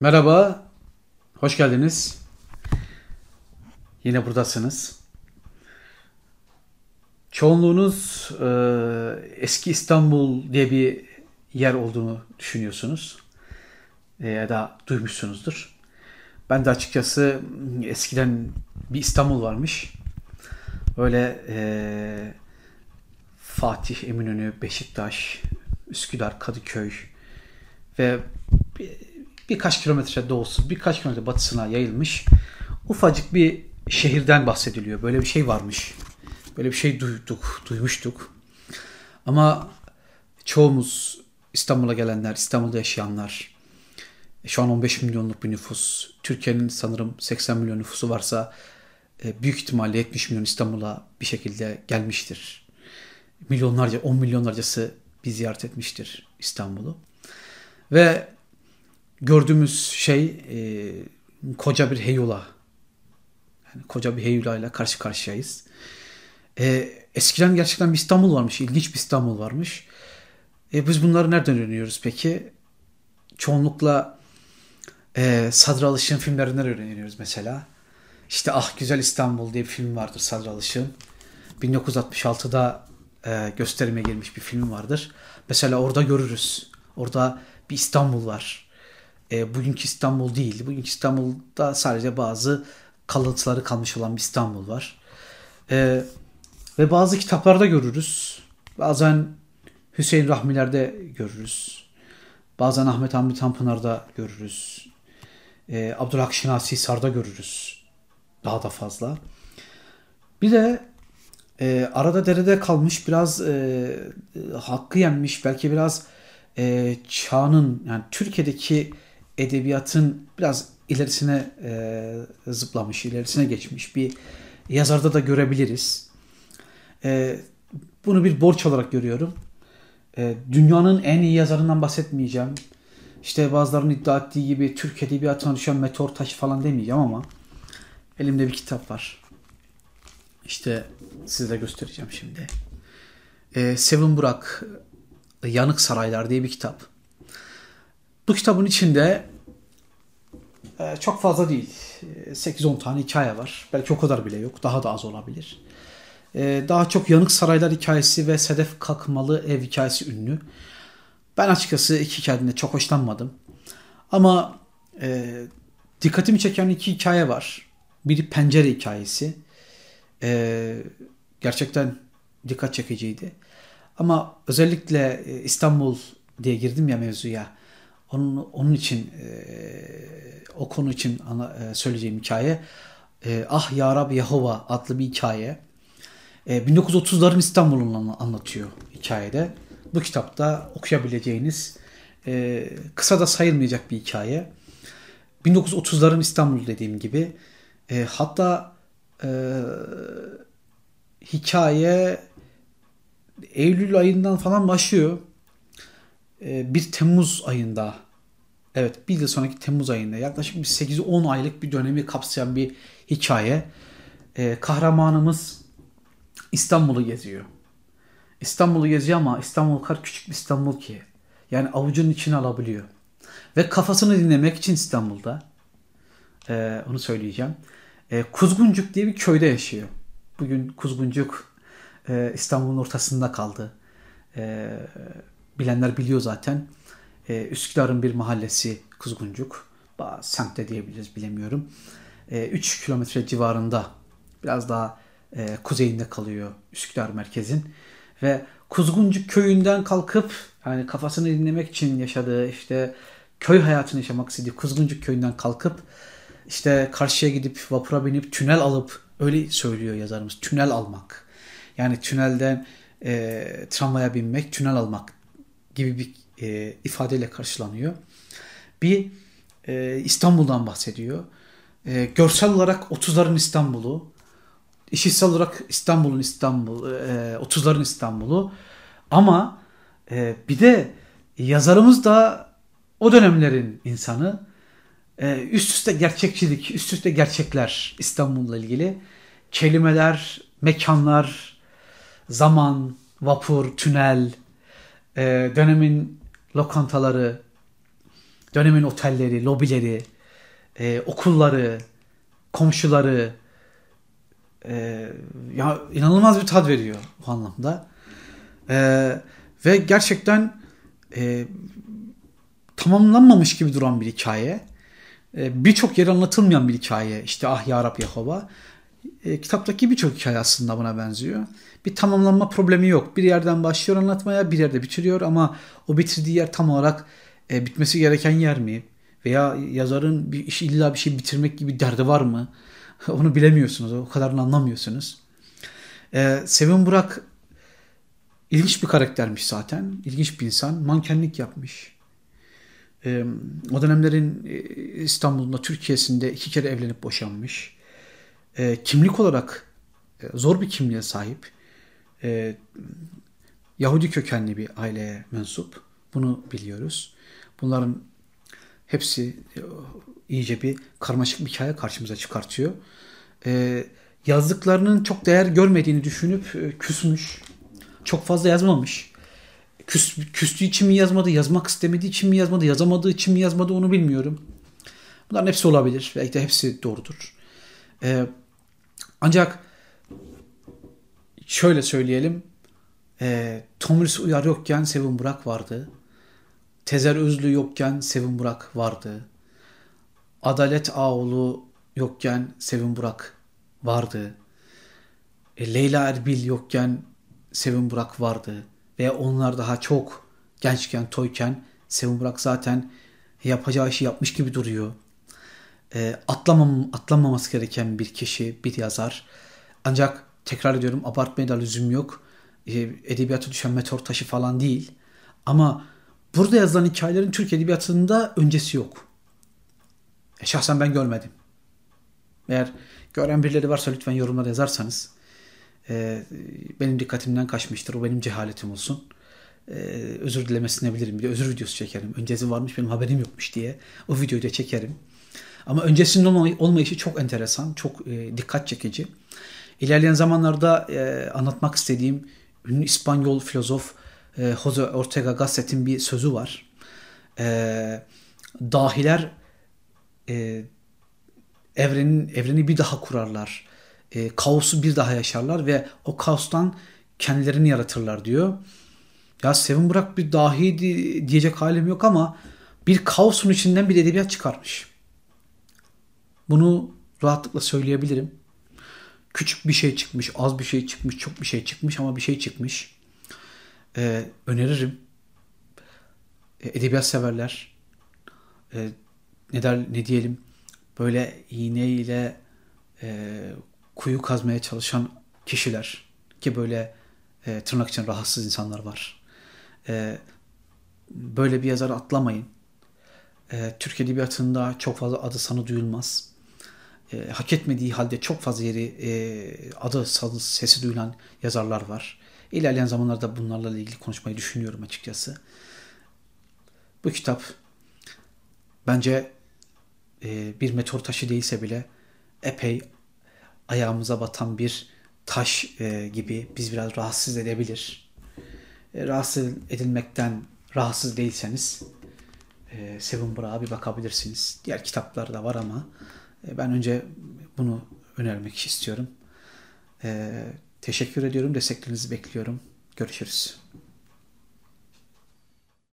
Merhaba, hoş geldiniz. Yine buradasınız. Çoğunluğunuz e, eski İstanbul diye bir yer olduğunu düşünüyorsunuz. E, ya da duymuşsunuzdur. Ben de açıkçası eskiden bir İstanbul varmış. Öyle e, Fatih, Eminönü, Beşiktaş, Üsküdar, Kadıköy ve birkaç kilometre doğusu, birkaç kilometre batısına yayılmış ufacık bir şehirden bahsediliyor. Böyle bir şey varmış. Böyle bir şey duyduk, duymuştuk. Ama çoğumuz İstanbul'a gelenler, İstanbul'da yaşayanlar, şu an 15 milyonluk bir nüfus, Türkiye'nin sanırım 80 milyon nüfusu varsa e, büyük ihtimalle 70 milyon İstanbul'a bir şekilde gelmiştir. Milyonlarca, 10 milyonlarcası bir ziyaret etmiştir İstanbul'u. Ve gördüğümüz şey e, koca bir heyula. Yani koca bir heyula ile karşı karşıyayız. E, eskiden gerçekten bir İstanbul varmış. ilginç bir İstanbul varmış. E, biz bunları nereden öğreniyoruz peki? Çoğunlukla e, Sadri Alışık'ın filmlerinden öğreniyoruz mesela. İşte Ah Güzel İstanbul diye bir film vardır Sadri Alışık'ın. 1966'da e, gösterime girmiş bir film vardır. Mesela orada görürüz. Orada bir İstanbul var. E, bugünkü İstanbul değil. Bugünkü İstanbul'da sadece bazı kalıntıları kalmış olan bir İstanbul var. E, ve bazı kitaplarda görürüz. Bazen Hüseyin Rahmiler'de görürüz. Bazen Ahmet Hamdi Tanpınar'da görürüz. E, Abdülhak Şinasi Sar'da görürüz. Daha da fazla. Bir de e, arada derede kalmış biraz e, hakkı yenmiş belki biraz e, çağının yani Türkiye'deki edebiyatın biraz ilerisine e, zıplamış, ilerisine geçmiş bir yazarda da görebiliriz. E, bunu bir borç olarak görüyorum. E, dünyanın en iyi yazarından bahsetmeyeceğim. İşte bazılarının iddia ettiği gibi Türk edebiyatına düşen meteor taşı falan demeyeceğim ama elimde bir kitap var. İşte size de göstereceğim şimdi. E, Sevin Burak Yanık Saraylar diye bir kitap. Bu kitabın içinde e, çok fazla değil. 8-10 tane hikaye var. Belki o kadar bile yok. Daha da az olabilir. E, daha çok Yanık Saraylar hikayesi ve Sedef Kakmalı Ev hikayesi ünlü. Ben açıkçası iki hikayeden de çok hoşlanmadım. Ama e, dikkatimi çeken iki hikaye var. Biri pencere hikayesi. E, gerçekten dikkat çekiciydi. Ama özellikle İstanbul diye girdim ya mevzuya. Onun, onun için e, o konu için ana, e, söyleyeceğim hikaye e, Ah Ya Rab Yahova adlı bir hikaye. E, 1930'ların İstanbul'unu anlatıyor hikayede. Bu kitapta okuyabileceğiniz e, kısa da sayılmayacak bir hikaye. 1930'ların İstanbul dediğim gibi. E, hatta e, hikaye Eylül ayından falan başlıyor. E, bir Temmuz ayında evet bir yıl sonraki Temmuz ayında yaklaşık bir 8-10 aylık bir dönemi kapsayan bir hikaye. E, kahramanımız İstanbul'u geziyor. İstanbul'u geziyor ama İstanbul kadar küçük bir İstanbul ki. Yani avucunun içine alabiliyor. Ve kafasını dinlemek için İstanbul'da. E, onu söyleyeceğim. Kuzguncuk diye bir köyde yaşıyor. Bugün Kuzguncuk İstanbul'un ortasında kaldı. E, bilenler biliyor zaten. E, Üsküdar'ın bir mahallesi Kuzguncuk. Semtte diyebiliriz bilemiyorum. E, 3 kilometre civarında biraz daha e, kuzeyinde kalıyor Üsküdar merkezin. Ve Kuzguncuk köyünden kalkıp yani kafasını dinlemek için yaşadığı işte köy hayatını yaşamak istediği Kuzguncuk köyünden kalkıp işte karşıya gidip vapura binip tünel alıp öyle söylüyor yazarımız tünel almak. Yani tünelden e, tramvaya binmek, tünel almak gibi bir e, ifadeyle karşılanıyor. Bir e, İstanbul'dan bahsediyor. E, görsel olarak 30'ların İstanbul'u, işitsel olarak İstanbul'un İstanbul, e, 30'ların İstanbul'u. Ama e, bir de yazarımız da o dönemlerin insanı. E, üst üste gerçekçilik, üst üste gerçekler İstanbul'la ilgili. Kelimeler, mekanlar, zaman, vapur, tünel, e, dönemin lokantaları, dönemin otelleri, lobileri, e, okulları, komşuları e, ya inanılmaz bir tad veriyor bu anlamda. E, ve gerçekten e, tamamlanmamış gibi duran bir hikaye. E, birçok yer anlatılmayan bir hikaye. İşte Ah Ya Rab Yehova. E, kitaptaki birçok hikaye aslında buna benziyor. Bir tamamlanma problemi yok. Bir yerden başlıyor anlatmaya, bir yerde bitiriyor ama o bitirdiği yer tam olarak e, bitmesi gereken yer mi? Veya yazarın bir iş illa bir şey bitirmek gibi derdi var mı? Onu bilemiyorsunuz. O kadarını anlamıyorsunuz. Ee, Sevin Burak ilginç bir karaktermiş zaten. İlginç bir insan. Mankenlik yapmış. Ee, o dönemlerin e, İstanbul'da, Türkiye'sinde iki kere evlenip boşanmış. Ee, kimlik olarak e, zor bir kimliğe sahip. Ee, Yahudi kökenli bir aileye mensup. Bunu biliyoruz. Bunların hepsi e, iyice bir karmaşık bir hikaye karşımıza çıkartıyor. Ee, yazdıklarının çok değer görmediğini düşünüp e, küsmüş. Çok fazla yazmamış. Küs, küstüğü için mi yazmadı, yazmak istemediği için mi yazmadı, yazamadığı için mi yazmadı onu bilmiyorum. Bunların hepsi olabilir. Belki de hepsi doğrudur. Ee, ancak şöyle söyleyelim. E, Tomris Uyar yokken Sevin Burak vardı. Tezer Özlü yokken Sevin Burak vardı. Adalet Ağoğlu yokken Sevin Burak vardı. E, Leyla Erbil yokken Sevin Burak vardı. Ve onlar daha çok gençken, toyken Sevin Burak zaten yapacağı işi yapmış gibi duruyor. E, atlamam, atlanmaması gereken bir kişi, bir yazar. Ancak tekrar ediyorum abartmaya da lüzum yok. E, edebiyata düşen meteor taşı falan değil. Ama burada yazılan hikayelerin Türk Edebiyatı'nda öncesi yok. E, şahsen ben görmedim. Eğer gören birileri varsa lütfen yorumlara yazarsanız e, benim dikkatimden kaçmıştır. O benim cehaletim olsun. E, özür dilemesini bilirim. Bir de özür videosu çekerim. Öncesi varmış benim haberim yokmuş diye. O videoyu da çekerim. Ama öncesinin olmay- olmayışı çok enteresan. Çok e, dikkat çekici. İlerleyen zamanlarda e, anlatmak istediğim ünlü İspanyol filozof e, Jose Ortega Gasset'in bir sözü var. E, dahiler e, evrenin evreni bir daha kurarlar. E, kaosu bir daha yaşarlar ve o kaostan kendilerini yaratırlar diyor. Ya Sevin Burak bir dahi diyecek halim yok ama bir kaosun içinden bir edebiyat çıkarmış. Bunu rahatlıkla söyleyebilirim. Küçük bir şey çıkmış, az bir şey çıkmış, çok bir şey çıkmış ama bir şey çıkmış. Ee, öneririm. Ee, edebiyat severler. Ee, ne der ne diyelim böyle iğneyle e, kuyu kazmaya çalışan kişiler ki böyle e, tırnak için rahatsız insanlar var. E, böyle bir yazarı atlamayın. E, Türk Edebiyatı'nda çok fazla adı sanı duyulmaz. E, hak etmediği halde çok fazla yeri e, adı sanı sesi duyulan yazarlar var. İlerleyen zamanlarda bunlarla ilgili konuşmayı düşünüyorum açıkçası. Bu kitap bence e, bir meteor taşı değilse bile epey ayağımıza batan bir taş e, gibi biz biraz rahatsız edebilir. E, rahatsız edilmekten rahatsız değilseniz e, Sevin Burak'a bir bakabilirsiniz. Diğer kitaplar da var ama ben önce bunu önermek istiyorum. E, teşekkür ediyorum. Desteklerinizi bekliyorum. Görüşürüz.